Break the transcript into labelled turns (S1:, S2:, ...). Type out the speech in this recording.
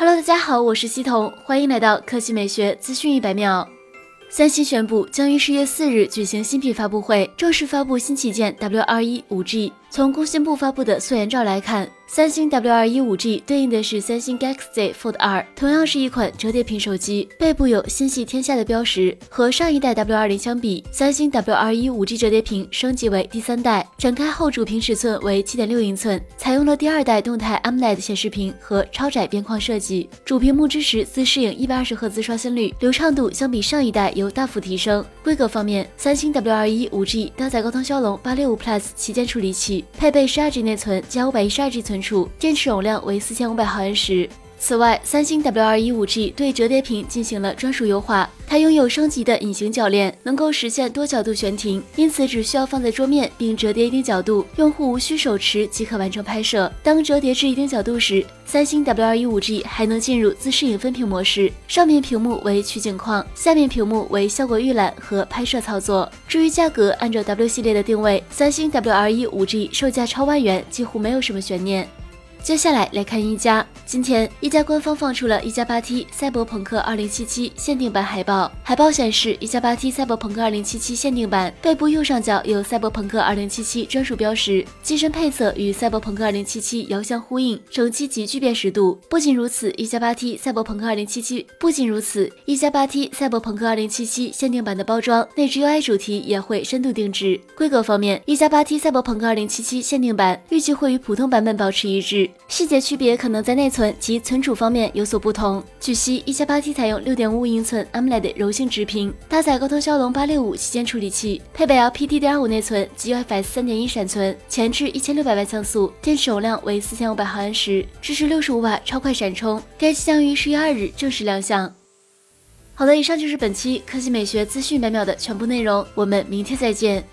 S1: Hello，大家好，我是西彤，欢迎来到科技美学资讯一百秒。三星宣布将于十月四日举行新品发布会，正式发布新旗舰 W21 5G。从工信部发布的素颜照来看。三星 W 二一五 G 对应的是三星 Galaxy Fold 二，同样是一款折叠屏手机，背部有心系天下的标识。和上一代 W 二零相比，三星 W 二一五 G 折叠屏升级为第三代，展开后主屏尺寸为七点六英寸，采用了第二代动态 AMOLED 显示屏和超窄边框设计，主屏幕支持自适应一百二十赫兹刷新率，流畅度相比上一代有大幅提升。规格方面，三星 W 二一五 G 搭载高通骁龙八六五 Plus 旗舰处理器，配备十二 G 内存加五百一十二 G 存。储电池容量为四千五百毫安时。此外，三星 W 二一五 G 对折叠屏进行了专属优化，它拥有升级的隐形铰链，能够实现多角度悬停，因此只需要放在桌面并折叠一定角度，用户无需手持即可完成拍摄。当折叠至一定角度时，三星 W 二一五 G 还能进入自适应分屏模式，上面屏幕为取景框，下面屏幕为效果预览和拍摄操作。至于价格，按照 W 系列的定位，三星 W 二一五 G 售价超万元，几乎没有什么悬念。接下来来看一加。今天，一加官方放出了一加八 T 赛博朋克二零七七限定版海报。海报显示，一加八 T 赛博朋克二零七七限定版背部右上角有赛博朋克二零七七专属标识，机身配色与赛博朋克二零七七遥相呼应，整机极具辨识度。不仅如此，一加八 T 赛博朋克二零七七不仅如此，一加八 T 赛博朋克二零七七限定版的包装内置 UI 主题也会深度定制。规格方面，一加八 T 赛博朋克二零七七限定版预计会与普通版本保持一致。细节区别可能在内存及存储方面有所不同。据悉，一加八 T 采用六点五五英寸 AMOLED 柔性直屏，搭载高通骁龙八六五旗舰处理器，配备 LPDDR5 内存及 UFS 三点一闪存，前置一千六百万像素，电池容量为四千五百毫安时，支持六十五瓦超快闪充。该机将于十月二日正式亮相。好的，以上就是本期科技美学资讯百秒的全部内容，我们明天再见。